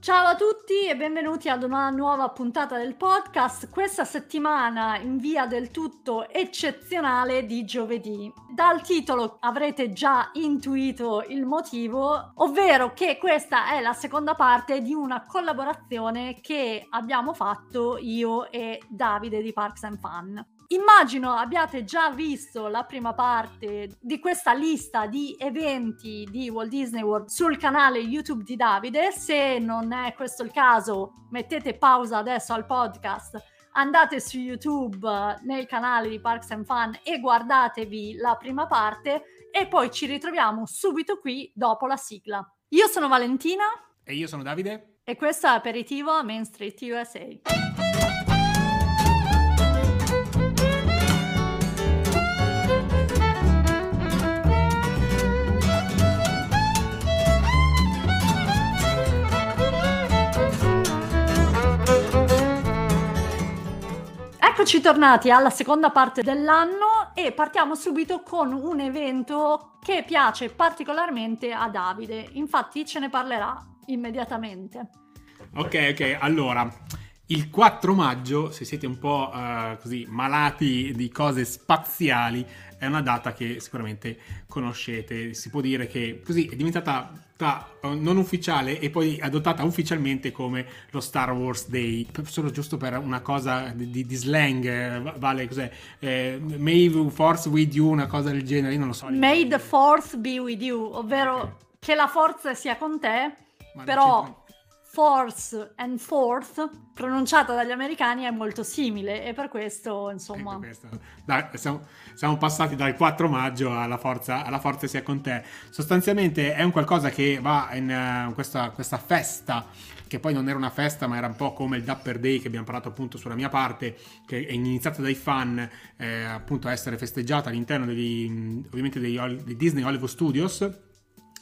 Ciao a tutti e benvenuti ad una nuova puntata del podcast. Questa settimana in via del tutto eccezionale di giovedì. Dal titolo avrete già intuito il motivo, ovvero che questa è la seconda parte di una collaborazione che abbiamo fatto io e Davide di Parks and Fun. Immagino abbiate già visto la prima parte di questa lista di eventi di Walt Disney World sul canale YouTube di Davide. Se non è questo il caso, mettete pausa adesso al podcast, andate su YouTube nel canale di Parks and Fun e guardatevi la prima parte e poi ci ritroviamo subito qui dopo la sigla. Io sono Valentina e io sono Davide e questo è Aperitivo a Main Street USA. Eccoci tornati alla seconda parte dell'anno e partiamo subito con un evento che piace particolarmente a Davide. Infatti ce ne parlerà immediatamente. Ok, ok, allora il 4 maggio, se siete un po' uh, così malati di cose spaziali, è una data che sicuramente conoscete. Si può dire che così è diventata non ufficiale e poi adottata ufficialmente come lo Star Wars Day. Solo giusto per una cosa di, di slang, eh, vale cos'è? Eh, May the Force with you, una cosa del genere, io non lo so. May the Force be with you, ovvero okay. che la forza sia con te, Ma però force and fourth, pronunciata dagli americani, è molto simile e per questo, insomma... Per questo. Dai, siamo, siamo, passati dal 4 maggio alla forza, alla forza sia con te. Sostanzialmente è un qualcosa che va in uh, questa, questa festa che poi non era una festa ma era un po' come il Dapper Day che abbiamo parlato appunto sulla mia parte che è iniziata dai fan eh, appunto a essere festeggiata all'interno degli, ovviamente dei Disney Hollywood Studios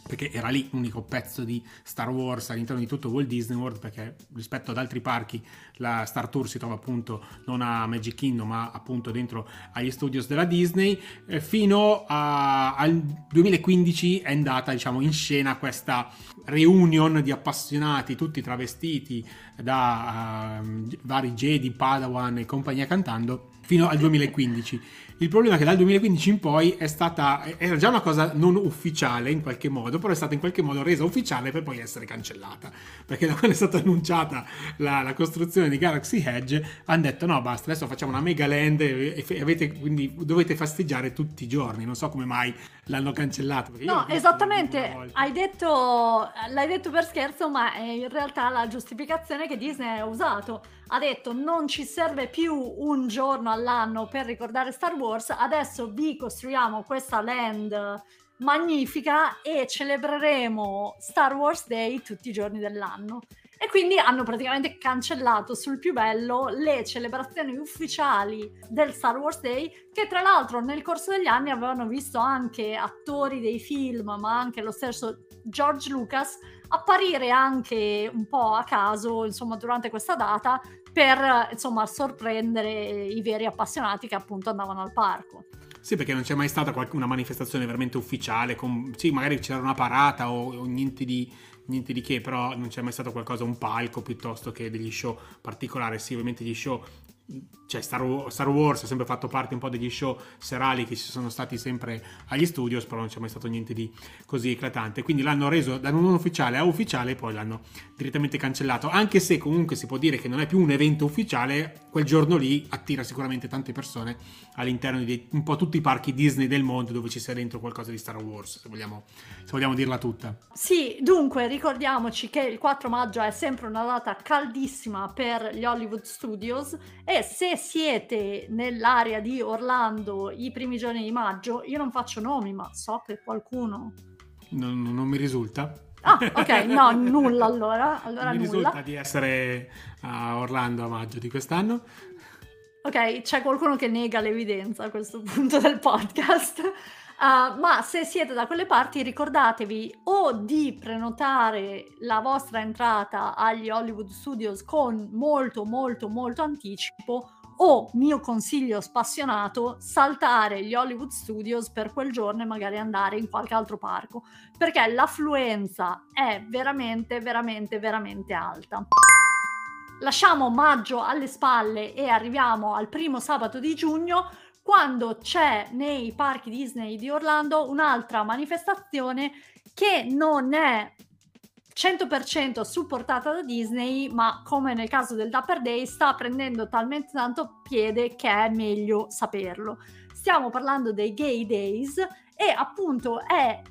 perché era lì l'unico pezzo di Star Wars all'interno di tutto Walt Disney World, perché rispetto ad altri parchi la Star Tour si trova appunto non a Magic Kingdom, ma appunto dentro agli studios della Disney. Fino a, al 2015 è andata diciamo in scena questa reunion di appassionati, tutti travestiti da uh, vari Jedi, Padawan e compagnia cantando, fino al 2015 il problema è che dal 2015 in poi è stata, era già una cosa non ufficiale in qualche modo, però è stata in qualche modo resa ufficiale per poi essere cancellata. Perché da quando è stata annunciata la, la costruzione di Galaxy Edge, hanno detto no basta, adesso facciamo una mega land e, e avete, quindi dovete festeggiare tutti i giorni. Non so come mai l'hanno cancellato. No, esattamente, hai detto, l'hai detto per scherzo, ma è in realtà la giustificazione che Disney ha usato. Ha detto non ci serve più un giorno all'anno per ricordare Star Wars, Wars, adesso vi costruiamo questa land magnifica e celebreremo Star Wars Day tutti i giorni dell'anno. E quindi hanno praticamente cancellato sul più bello le celebrazioni ufficiali del Star Wars Day, che tra l'altro nel corso degli anni avevano visto anche attori dei film, ma anche lo stesso George Lucas apparire anche un po' a caso, insomma, durante questa data per, insomma, sorprendere i veri appassionati che appunto andavano al parco. Sì, perché non c'è mai stata una manifestazione veramente ufficiale, con, sì, magari c'era una parata o, o niente, di, niente di che, però non c'è mai stato qualcosa, un palco piuttosto che degli show particolari. Sì, ovviamente gli show cioè Star, Star, Wars ha sempre fatto parte un po' degli show serali che ci sono stati sempre agli studios, però non c'è mai stato niente di così eclatante. Quindi l'hanno reso da non ufficiale a ufficiale e poi l'hanno direttamente cancellato. Anche se comunque si può dire che non è più un evento ufficiale, quel giorno lì attira sicuramente tante persone all'interno di un po' tutti i parchi Disney del mondo dove ci sia dentro qualcosa di Star Wars, se vogliamo, se vogliamo dirla tutta. Sì, dunque ricordiamoci che il 4 maggio è sempre una data caldissima per gli Hollywood Studios e se siete nell'area di Orlando i primi giorni di maggio, io non faccio nomi, ma so che qualcuno... Non, non mi risulta. Ah, ok, no, nulla allora. allora mi nulla. risulta di essere a Orlando a maggio di quest'anno. Ok, c'è qualcuno che nega l'evidenza a questo punto del podcast. Uh, ma se siete da quelle parti ricordatevi o di prenotare la vostra entrata agli Hollywood Studios con molto molto molto anticipo o mio consiglio spassionato saltare gli Hollywood Studios per quel giorno e magari andare in qualche altro parco perché l'affluenza è veramente veramente veramente alta. Lasciamo maggio alle spalle e arriviamo al primo sabato di giugno quando c'è nei parchi Disney di Orlando un'altra manifestazione che non è 100% supportata da Disney, ma come nel caso del Dapper Day sta prendendo talmente tanto piede che è meglio saperlo. Stiamo parlando dei Gay Days e appunto è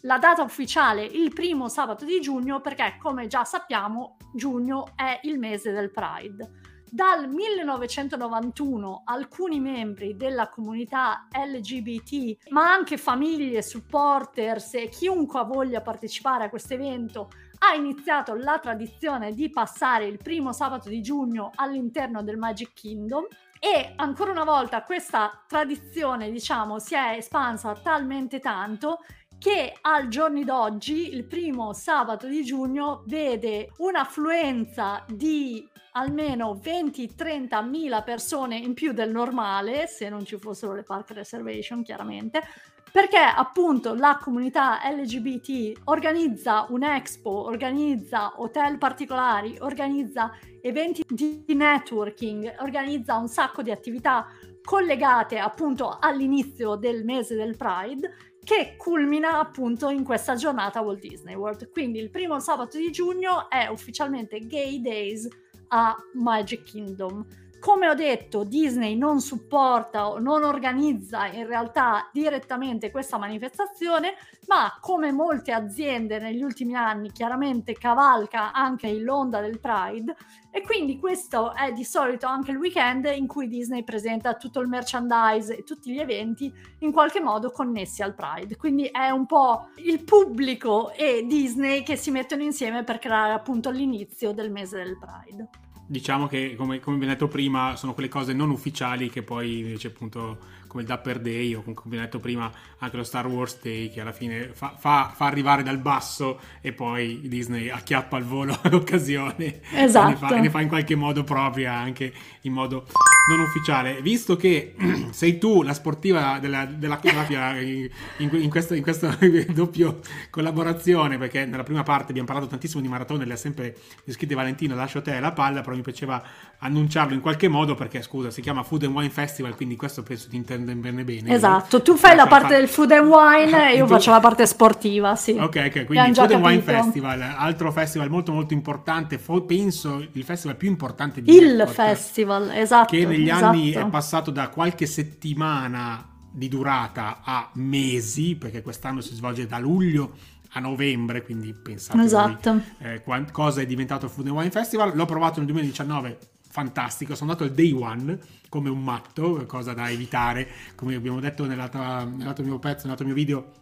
la data ufficiale il primo sabato di giugno perché come già sappiamo giugno è il mese del Pride. Dal 1991 alcuni membri della comunità LGBT, ma anche famiglie, supporters e chiunque voglia partecipare a questo evento ha iniziato la tradizione di passare il primo sabato di giugno all'interno del Magic Kingdom. E ancora una volta questa tradizione, diciamo, si è espansa talmente tanto che al giorno d'oggi, il primo sabato di giugno, vede un'affluenza di almeno 20-30 mila persone in più del normale, se non ci fossero le park reservation chiaramente, perché appunto la comunità LGBT organizza un expo, organizza hotel particolari, organizza eventi di networking, organizza un sacco di attività collegate appunto all'inizio del mese del Pride che culmina appunto in questa giornata Walt Disney World. Quindi il primo sabato di giugno è ufficialmente Gay Days a Magic Kingdom. Come ho detto, Disney non supporta o non organizza in realtà direttamente questa manifestazione, ma come molte aziende negli ultimi anni chiaramente cavalca anche l'onda del Pride e quindi questo è di solito anche il weekend in cui Disney presenta tutto il merchandise e tutti gli eventi in qualche modo connessi al Pride. Quindi è un po' il pubblico e Disney che si mettono insieme per creare appunto l'inizio del mese del Pride diciamo che come, vi ho detto prima sono quelle cose non ufficiali che poi invece appunto come il Dapper Day o come ho detto prima anche lo Star Wars Day che alla fine fa, fa, fa arrivare dal basso e poi Disney acchiappa al volo l'occasione esatto. e ne, fa, ne fa in qualche modo propria anche in modo non ufficiale. Visto che sei tu la sportiva della, della Mafia in, in, questo, in questa doppio collaborazione, perché nella prima parte abbiamo parlato tantissimo di maratone, le ha sempre descritte Valentino, lascio a te la palla, però mi piaceva annunciarlo in qualche modo perché scusa, si chiama Food and Wine Festival, quindi questo penso ti intende bene bene. Esatto, tu fai la parte fa... del food and wine e io tu... faccio la parte sportiva, sì. Ok, ok, quindi Food and Wine Festival, altro festival molto molto importante, penso il festival più importante di Il Epcot, festival, esatto. Che negli esatto. anni è passato da qualche settimana di durata a mesi, perché quest'anno si svolge da luglio a novembre, quindi pensate esatto. voi, eh, cosa è diventato il Food and Wine Festival. L'ho provato nel 2019, fantastico, sono andato al day one come un matto, cosa da evitare, come abbiamo detto nell'altro, nell'altro mio pezzo, nell'altro mio video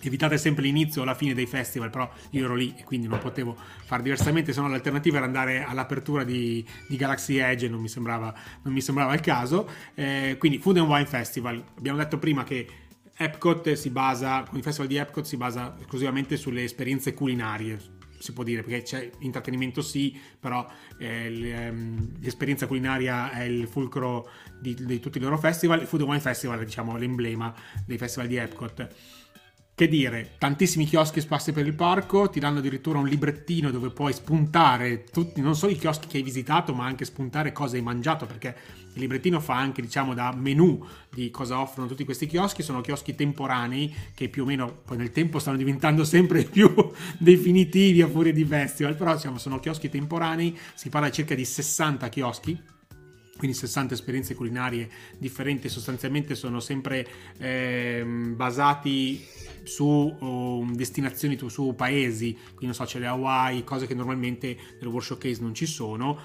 evitate sempre l'inizio o la fine dei festival, però io ero lì e quindi non potevo fare diversamente, se no l'alternativa era andare all'apertura di, di Galaxy Edge e non mi sembrava, non mi sembrava il caso. Eh, quindi Food and Wine Festival, abbiamo detto prima che Epcot si basa, con il festival di Epcot si basa esclusivamente sulle esperienze culinarie, si può dire, perché c'è intrattenimento sì, però eh, ehm, l'esperienza culinaria è il fulcro di, di, tutti i loro festival. Il Food Wine Festival è diciamo, l'emblema dei festival di Epcot. Che dire, tantissimi chioschi sparsi per il parco, ti danno addirittura un librettino dove puoi spuntare tutti, non solo i chioschi che hai visitato, ma anche spuntare cosa hai mangiato, perché il librettino fa anche, diciamo, da menu di cosa offrono tutti questi chioschi. Sono chioschi temporanei che più o meno poi nel tempo stanno diventando sempre più definitivi a furia di festival, però diciamo, sono chioschi temporanei, si parla di circa di 60 chioschi quindi 60 esperienze culinarie differenti, sostanzialmente sono sempre eh, basati su um, destinazioni, su paesi, quindi non so, c'è le Hawaii, cose che normalmente nel World Showcase non ci sono,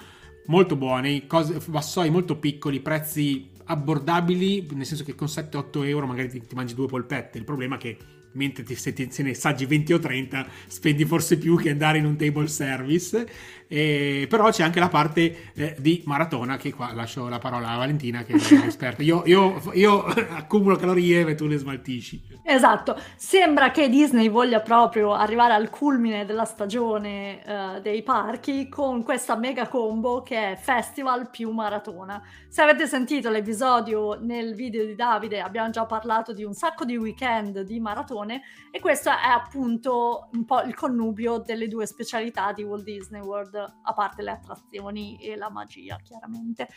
molto buoni, cose, vassoi molto piccoli, prezzi abbordabili, nel senso che con 7-8 euro magari ti, ti mangi due polpette, il problema è che mentre ti, se, ti, se ne assaggi 20 o 30 spendi forse più che andare in un table service e, però c'è anche la parte eh, di maratona che qua lascio la parola a Valentina che è esperta io, io, io accumulo calorie e tu le smaltisci. Esatto. Sembra che Disney voglia proprio arrivare al culmine della stagione uh, dei parchi con questa mega combo che è festival più maratona. Se avete sentito l'episodio nel video di Davide abbiamo già parlato di un sacco di weekend di maratone e questo è appunto un po' il connubio delle due specialità di Walt Disney World a parte le attrazioni e la magia, chiaramente.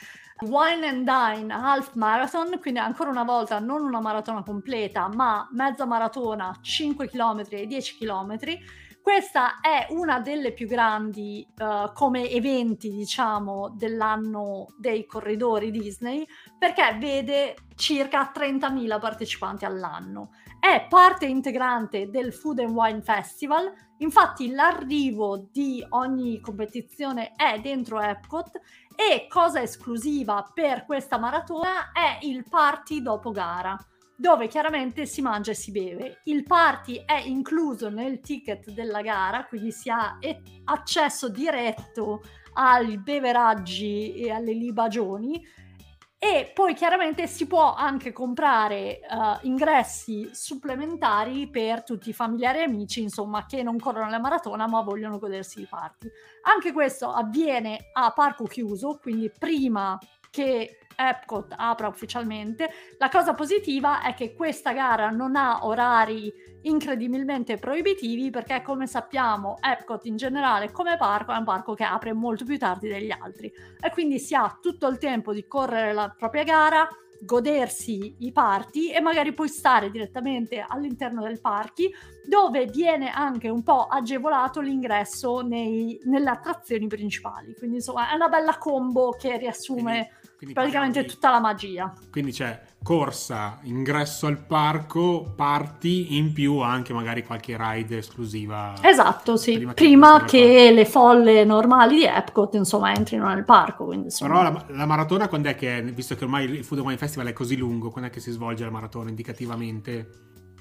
Wine and Dine Half Marathon, quindi ancora una volta non una maratona completa, ma mezza maratona, 5 km e 10 km. Questa è una delle più grandi uh, come eventi, diciamo, dell'anno dei corridori Disney, perché vede circa 30.000 partecipanti all'anno è parte integrante del Food and Wine Festival, infatti l'arrivo di ogni competizione è dentro Epcot e cosa esclusiva per questa maratona è il party dopo gara dove chiaramente si mangia e si beve. Il party è incluso nel ticket della gara, quindi si ha accesso diretto ai beveraggi e alle libagioni e poi chiaramente si può anche comprare uh, ingressi supplementari per tutti i familiari e amici, insomma, che non corrono la maratona ma vogliono godersi i party. Anche questo avviene a parco chiuso, quindi prima che Epcot apra ufficialmente. La cosa positiva è che questa gara non ha orari incredibilmente proibitivi perché come sappiamo Epcot in generale come parco è un parco che apre molto più tardi degli altri e quindi si ha tutto il tempo di correre la propria gara godersi i party e magari poi stare direttamente all'interno del parchi dove viene anche un po' agevolato l'ingresso nei, nelle attrazioni principali quindi insomma è una bella combo che riassume quindi praticamente di... tutta la magia. Quindi c'è corsa, ingresso al parco, party, in più anche magari qualche ride esclusiva. Esatto, sì. Prima, prima che, che le folle normali di Epcot, insomma, entrino nel parco. Quindi, Però la, la, maratona quando è che, visto che ormai il Food Wine Festival è così lungo, quando è che si svolge la maratona indicativamente?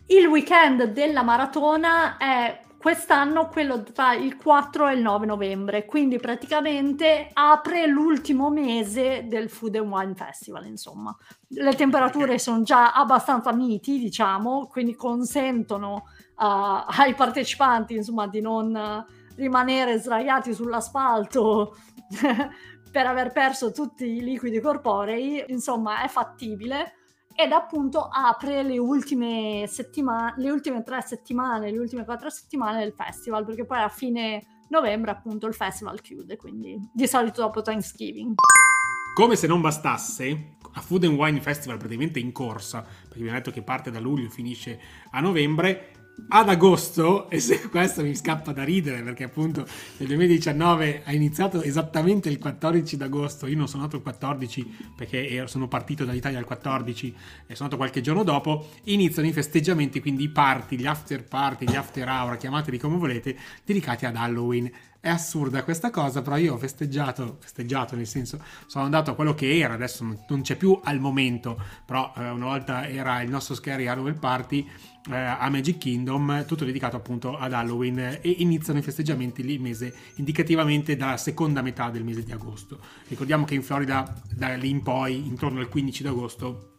Il weekend della maratona è quest'anno quello tra il 4 e il 9 novembre, quindi praticamente apre l'ultimo mese del Food and Wine Festival, insomma. Le temperature sono già abbastanza miti, diciamo, quindi consentono uh, ai partecipanti, insomma, di non rimanere sdraiati sull'asfalto per aver perso tutti i liquidi corporei, insomma, è fattibile ed appunto apre le ultime settimane, le ultime tre settimane, le ultime quattro settimane del festival, perché poi a fine novembre appunto il festival chiude, quindi di solito dopo Thanksgiving. Come se non bastasse, a Food and Wine Festival praticamente in corsa, perché abbiamo detto che parte da luglio e finisce a novembre, ad agosto, e se questo mi scappa da ridere perché appunto nel 2019 ha iniziato esattamente il 14 d'agosto, io non sono nato il 14 perché sono partito dall'Italia il 14 e sono nato qualche giorno dopo, iniziano i festeggiamenti, quindi i party, gli after party, gli after hour, chiamateli come volete, dedicati ad Halloween è assurda questa cosa, però io ho festeggiato, festeggiato nel senso sono andato a quello che era, adesso non c'è più al momento, però eh, una volta era il nostro Scary Halloween Party eh, a Magic Kingdom, tutto dedicato appunto ad Halloween e iniziano i festeggiamenti lì il mese indicativamente dalla seconda metà del mese di agosto. Ricordiamo che in Florida da lì in poi, intorno al 15 d'agosto,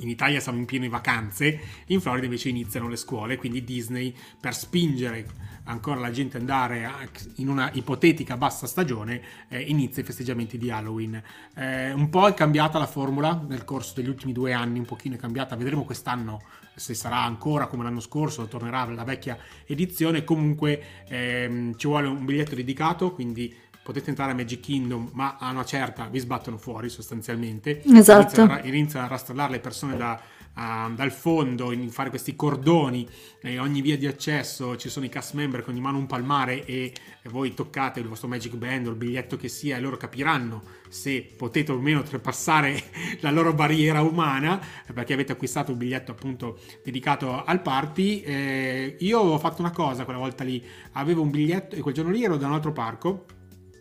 in Italia siamo in pieno vacanze, in Florida invece iniziano le scuole, quindi Disney per spingere ancora la gente ad andare in una ipotetica bassa stagione eh, inizia i festeggiamenti di Halloween. Eh, un po' è cambiata la formula nel corso degli ultimi due anni, un pochino è cambiata, vedremo quest'anno se sarà ancora come l'anno scorso, tornerà la vecchia edizione, comunque ehm, ci vuole un biglietto dedicato, quindi potete entrare a Magic Kingdom, ma a una certa vi sbattono fuori sostanzialmente. Esatto. Inizia, inizia a rastrellare le persone da, uh, dal fondo, in fare questi cordoni, e ogni via di accesso ci sono i cast member con in mano un palmare e, e voi toccate il vostro Magic Band o il biglietto che sia e loro capiranno se potete o meno oltrepassare la loro barriera umana perché avete acquistato un biglietto appunto dedicato al party. Eh, io ho fatto una cosa quella volta lì, avevo un biglietto e quel giorno lì ero da un altro parco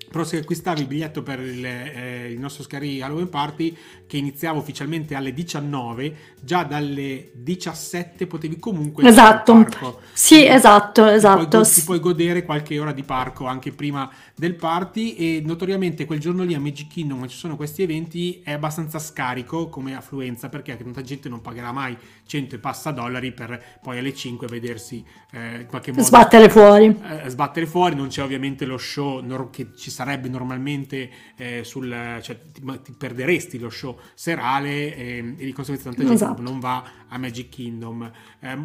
però se acquistavi il biglietto per il, eh, il, nostro Scary Halloween Party che iniziava ufficialmente alle 19 già dalle 17 potevi comunque esatto. sì esatto esatto ti puoi, ti puoi, godere qualche ora di parco anche prima del party e notoriamente quel giorno lì a Magic Kingdom ci sono questi eventi è abbastanza scarico come affluenza perché tanta gente non pagherà mai 100 e passa dollari per poi alle 5 vedersi eh, in qualche modo sbattere fuori. eh, sbattere fuori. Non c'è ovviamente lo show che ci sarebbe normalmente eh, sul cioè ti, ti, perderesti lo show serale eh, e di conseguenza tanta gente esatto. non va a Magic Kingdom. Eh,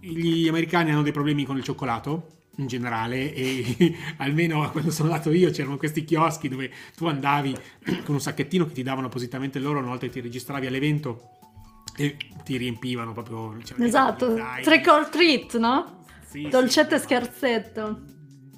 gli americani hanno dei problemi con il cioccolato in generale e almeno quando sono andato io c'erano questi chioschi dove tu andavi con un sacchettino che ti davano appositamente loro una volta che ti registravi all'evento e ti riempivano proprio cioè, esatto. trick or treat no? Sì, dolcetto sì, e scherzetto.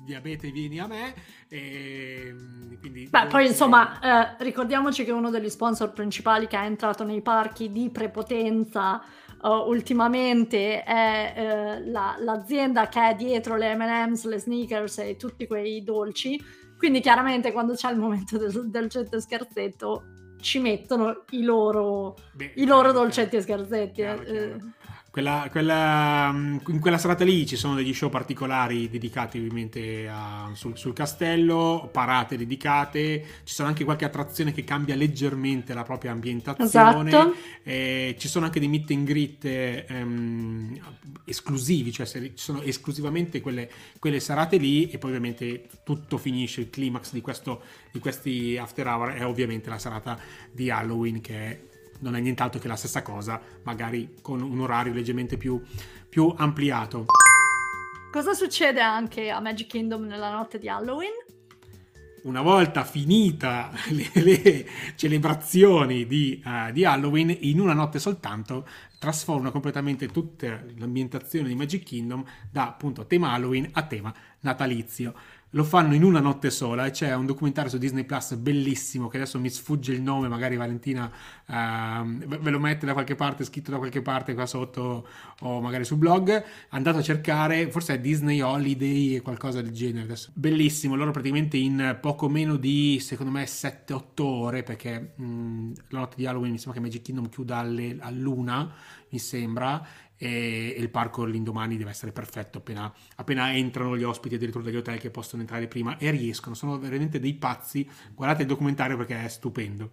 diabete vieni a me e quindi Beh, poi insomma eh, ricordiamoci che uno degli sponsor principali che è entrato nei parchi di prepotenza uh, ultimamente è uh, la, l'azienda che è dietro le M&M's, le sneakers e tutti quei dolci. Quindi chiaramente quando c'è il momento del, del getto scherzetto ci mettono i loro, Beh, i loro dolcetti e scherzetti. Chiaro, chiaro. Quella, quella, mm, in quella serata lì ci sono degli show particolari dedicati ovviamente a, sul, sul, castello, parate dedicate, ci sono anche qualche attrazione che cambia leggermente la propria ambientazione, esatto. eh, ci sono anche dei meet and greet ehm, esclusivi, cioè ci sono esclusivamente quelle, quelle, serate lì e poi ovviamente tutto finisce, il climax di, questo, di questi after hour è ovviamente la serata di Halloween che è non è nient'altro che la stessa cosa, magari con un orario leggermente più, più ampliato. Cosa succede anche a Magic Kingdom nella notte di Halloween? Una volta finita le, le celebrazioni di, uh, di, Halloween, in una notte soltanto trasforma completamente tutta l'ambientazione di Magic Kingdom da appunto tema Halloween a tema natalizio lo fanno in una notte sola e c'è un documentario su Disney Plus bellissimo che adesso mi sfugge il nome, magari Valentina uh, ve lo mette da qualche parte, scritto da qualche parte qua sotto o magari sul blog, andate a cercare, forse è Disney Holiday e qualcosa del genere adesso. Bellissimo, loro praticamente in poco meno di secondo me 7-8 ore perché mh, la notte di Halloween mi sembra che Magic Kingdom chiuda alle, all'una mi sembra e, il parco l'indomani deve essere perfetto appena, appena entrano gli ospiti addirittura degli hotel che possono entrare prima e riescono, sono veramente dei pazzi, guardate il documentario perché è stupendo.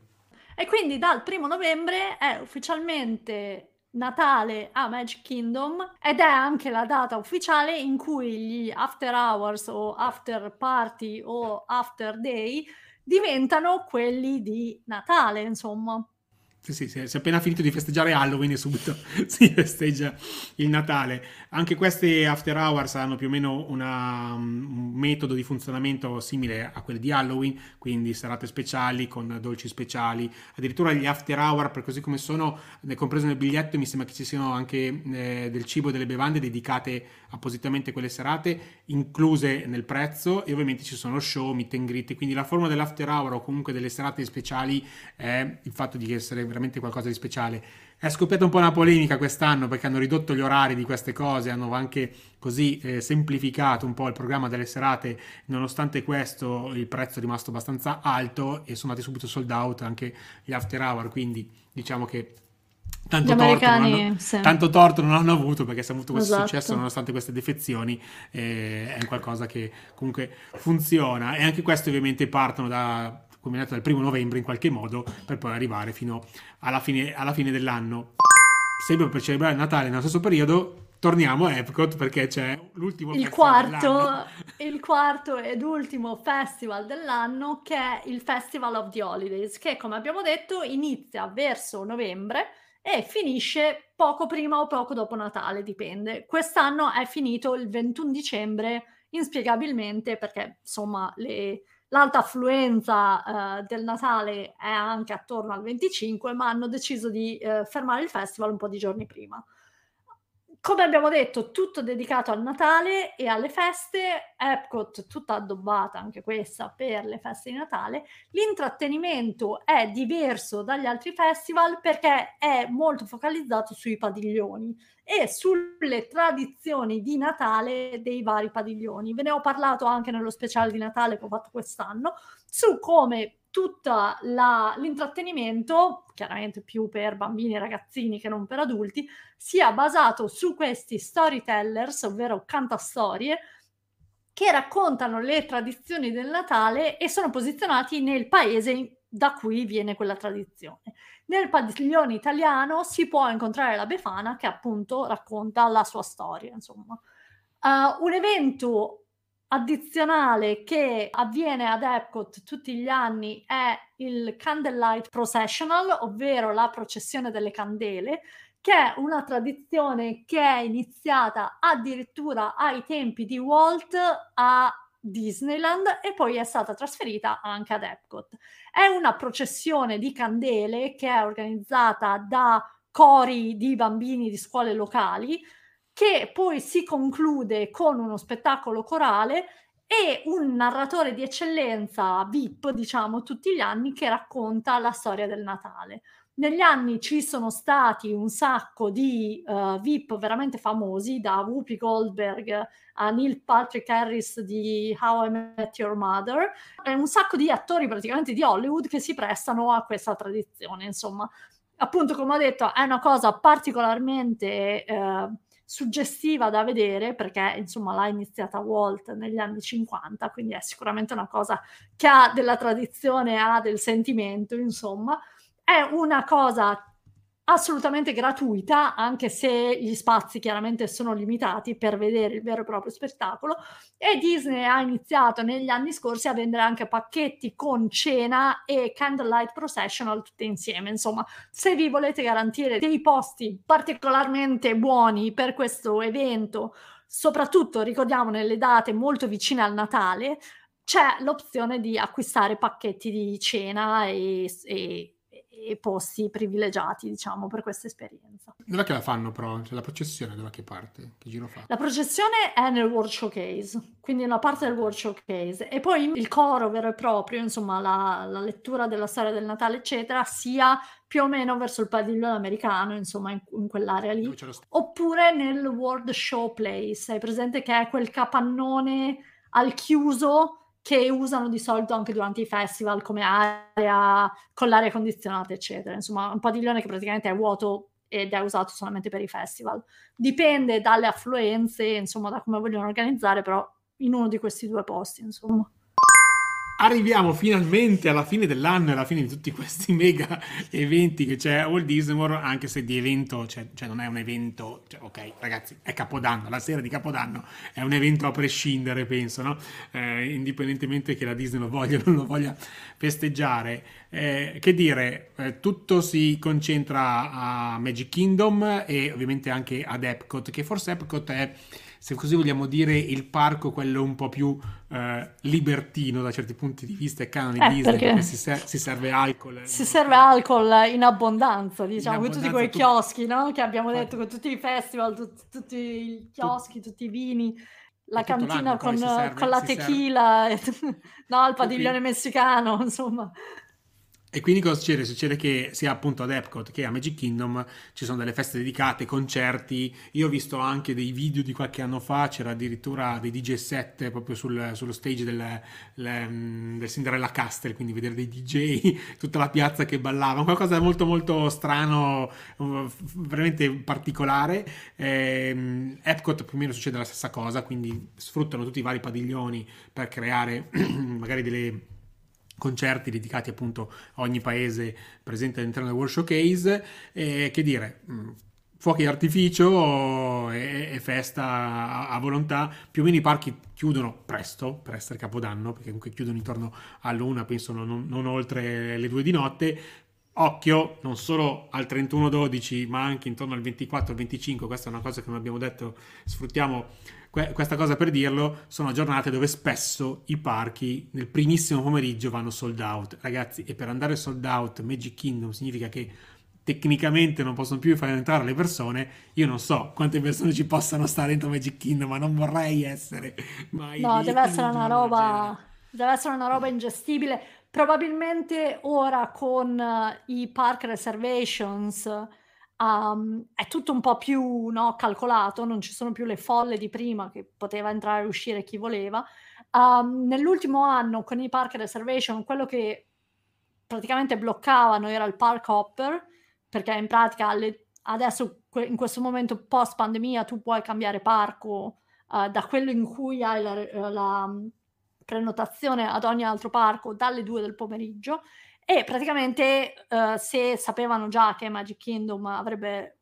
E quindi dal primo novembre è ufficialmente Natale a Magic Kingdom ed è anche la data ufficiale in cui gli after hours o after party o after day diventano quelli di Natale, insomma. Sì, sì, si è appena finito di festeggiare Halloween e subito si festeggia il Natale. Anche queste after hours hanno più o meno una, un metodo di funzionamento simile a quelli di Halloween, quindi serate speciali con dolci speciali. Addirittura gli after hour, per così come sono, compreso nel biglietto, mi sembra che ci siano anche eh, del cibo e delle bevande dedicate appositamente a quelle serate, incluse nel prezzo, e ovviamente ci sono show, meet and greet. Quindi la forma dell'after hour o comunque delle serate speciali è il fatto di essere veramente qualcosa di speciale. È scoppiata un po' una polemica quest'anno perché hanno ridotto gli orari di queste cose, hanno anche così eh, semplificato un po' il programma delle serate, nonostante questo il prezzo è rimasto abbastanza alto e sono andati subito sold out anche gli after hour, quindi diciamo che Tanto torto, hanno, sì. tanto torto, non hanno, avuto perché se hanno avuto questo esatto. successo nonostante queste defezioni eh, è qualcosa che comunque funziona e anche questi ovviamente partono da come detto dal primo novembre in qualche modo per poi arrivare fino alla fine, alla fine dell'anno. Sempre per celebrare Natale nello stesso periodo, torniamo a Epcot perché c'è l'ultimo il quarto, il quarto ed ultimo festival dell'anno che è il Festival of the Holidays che come abbiamo detto inizia verso novembre e finisce poco prima o poco dopo Natale, dipende. Quest'anno è finito il 21 dicembre inspiegabilmente perché insomma le, L'alta affluenza eh, del Natale è anche attorno al 25, ma hanno deciso di eh, fermare il festival un po' di giorni prima. Come abbiamo detto, tutto dedicato al Natale e alle feste, Epcot tutta addobbata anche questa per le feste di Natale. L'intrattenimento è diverso dagli altri festival perché è molto focalizzato sui padiglioni e sulle tradizioni di Natale dei vari padiglioni. Ve ne ho parlato anche nello speciale di Natale che ho fatto quest'anno su come tutto l'intrattenimento, chiaramente più per bambini e ragazzini che non per adulti, sia basato su questi storytellers, ovvero cantastorie, che raccontano le tradizioni del Natale e sono posizionati nel paese da cui viene quella tradizione. Nel padiglione italiano si può incontrare la Befana che appunto racconta la sua storia, insomma. Uh, un evento addizionale che avviene ad Epcot tutti gli anni è il Candlelight Processional, ovvero la processione delle candele, che è una tradizione che è iniziata addirittura ai tempi di Walt a Disneyland e poi è stata trasferita anche ad Epcot. È una processione di candele che è organizzata da cori di bambini di scuole locali che poi si conclude con uno spettacolo corale e un narratore di eccellenza VIP, diciamo, tutti gli anni che racconta la storia del Natale. Negli anni ci sono stati un sacco di uh, VIP veramente famosi, da Whoopi Goldberg a Neil Patrick Harris di How I Met Your Mother, e un sacco di attori praticamente di Hollywood che si prestano a questa tradizione. Insomma, appunto, come ho detto, è una cosa particolarmente... Uh, suggestiva da vedere perché insomma l'ha iniziata Walt negli anni 50, quindi è sicuramente una cosa che ha della tradizione, ha del sentimento, insomma. È una cosa assolutamente gratuita, anche se gli spazi chiaramente sono limitati per vedere il vero e proprio spettacolo. E Disney ha iniziato negli anni scorsi a vendere anche pacchetti con cena e candlelight processional tutte insieme. Insomma, se vi volete garantire dei posti particolarmente buoni per questo evento, soprattutto ricordiamo nelle date molto vicine al Natale, c'è l'opzione di acquistare pacchetti di cena e, e e posti privilegiati, diciamo, per questa esperienza. Dov'è che la fanno però? Cioè, la processione dov'è che parte? Che giro fa? La processione è nel World Showcase, quindi una parte del World Showcase. E poi il coro vero e proprio, insomma, la, la lettura della storia del Natale, eccetera, sia più o meno verso il padiglione americano, insomma, in, in quell'area lì. Oppure nel World Show Place. Hai presente che è quel capannone al chiuso che usano di solito anche durante i festival come area con l'aria condizionata, eccetera. Insomma, un padiglione che praticamente è vuoto ed è usato solamente per i festival. Dipende dalle affluenze, insomma, da come vogliono organizzare, però in uno di questi due posti, insomma arriviamo finalmente alla fine dell'anno e alla fine di tutti questi mega eventi che c'è a Walt Disney World, anche se di evento, cioè, cioè non è un evento, cioè, ok ragazzi, è Capodanno, la sera di Capodanno è un evento a prescindere, penso, no? eh, indipendentemente che la Disney lo voglia o non lo voglia festeggiare. Eh, che dire, eh, tutto si concentra a Magic Kingdom e ovviamente anche ad Epcot, che forse Epcot è se così vogliamo dire, il parco quello un po' più eh, libertino da certi punti di vista e canoni eh, Disney, perché, perché si, ser- si, serve alcol. Si serve alcol in abbondanza, diciamo, in abbondanza, tutti quei tu... chioschi, no? Che abbiamo detto, con tutti i festival, tut- tutti i chioschi, tu... tutti i vini la cantina con, serve, con, la tequila, no, il padiglione messicano, insomma. E quindi cosa succede? Succede che sia appunto ad Epcot che a Magic Kingdom ci sono delle feste dedicate, concerti. Io ho visto anche dei video di qualche anno fa, c'era addirittura dei DJ set proprio sul, sullo stage del, del, Cinderella Castle, quindi vedere dei DJ, tutta la piazza che ballava, qualcosa di molto molto strano, veramente particolare. Eh, Epcot più o meno succede la stessa cosa, quindi sfruttano tutti i vari padiglioni per creare magari delle concerti dedicati appunto a ogni paese presente all'interno del World Showcase. E che dire, mm, fuochi d'artificio e, e festa a, a, volontà. Più o meno i parchi chiudono presto per essere Capodanno, perché comunque chiudono intorno all'una, penso non, non oltre le due di notte. Occhio, non solo al 31-12, ma anche intorno al 24-25, questa è una cosa che non abbiamo detto, sfruttiamo questa cosa per dirlo, sono giornate dove spesso i parchi nel primissimo pomeriggio vanno sold out. Ragazzi, e per andare sold out Magic Kingdom significa che tecnicamente non possono più far entrare le persone, io non so quante persone ci possano stare dentro Magic Kingdom, ma non vorrei essere mai No, deve essere una roba deve essere una roba ingestibile. Probabilmente ora con uh, i park reservations um, è tutto un po' più no, calcolato, non ci sono più le folle di prima che poteva entrare e uscire chi voleva. Um, nell'ultimo anno con i park reservation quello che praticamente bloccavano era il park hopper perché in pratica alle, adesso in questo momento post pandemia tu puoi cambiare parco uh, da quello in cui hai la, eh, la, prenotazione ad ogni altro parco dalle 2 del pomeriggio e praticamente uh, se sapevano già che Magic Kingdom avrebbe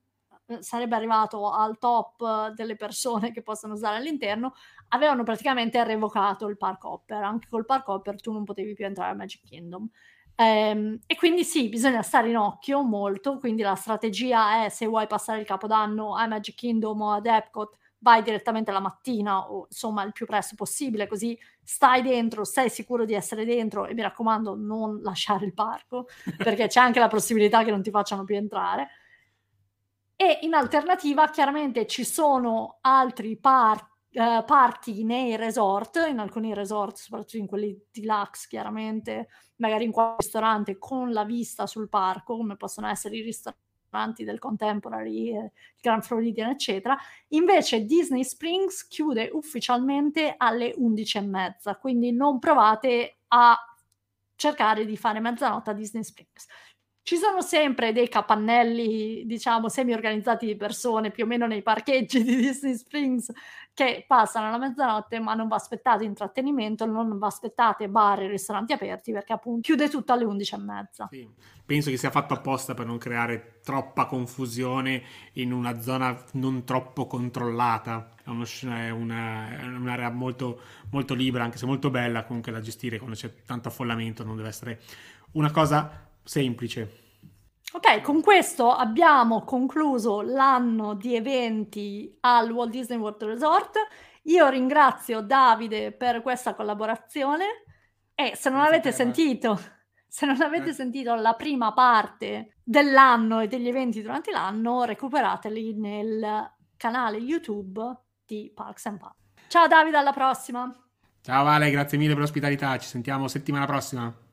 sarebbe arrivato al top delle persone che possono usare all'interno, avevano praticamente revocato il park hopper. Anche col park hopper tu non potevi più entrare a Magic Kingdom. Ehm, e quindi sì, bisogna stare in occhio molto, quindi la strategia è se vuoi passare il capodanno a Magic Kingdom o ad Epcot, vai direttamente la mattina o insomma il più presto possibile, così stai dentro, sei sicuro di essere dentro e mi raccomando non lasciare il parco, perché c'è anche la possibilità che non ti facciano più entrare. E in alternativa chiaramente ci sono altri parchi Uh, party nei resort, in alcuni resort, soprattutto in quelli deluxe, chiaramente, magari in qualche ristorante con la vista sul parco, come possono essere i ristoranti del Contemporary, eh, il Grand Floridian, eccetera. Invece Disney Springs chiude ufficialmente alle 11.30, quindi non provate a cercare di fare mezzanotte a Disney Springs. Ci sono sempre dei capannelli, diciamo, semi-organizzati di persone, più o meno nei parcheggi di Disney Springs, che passano la mezzanotte, ma non va aspettato intrattenimento, non va aspettate bar e ristoranti aperti, perché appunto chiude tutto alle 11.30. Sì. Penso che sia fatto apposta per non creare troppa confusione in una zona non troppo controllata. È, uno, è, una, è un'area molto, molto libera, anche se molto bella comunque da gestire quando c'è tanto affollamento, non deve essere una cosa semplice. Ok, con questo abbiamo concluso l'anno di eventi al Walt Disney World Resort. Io ringrazio Davide per questa collaborazione e se non avete sentito, se non avete sentito la prima parte dell'anno e degli eventi durante l'anno, recuperateli nel canale YouTube di Parks and Park. Ciao Davide, alla prossima. Ciao Vale, grazie mille per l'ospitalità, ci sentiamo settimana prossima.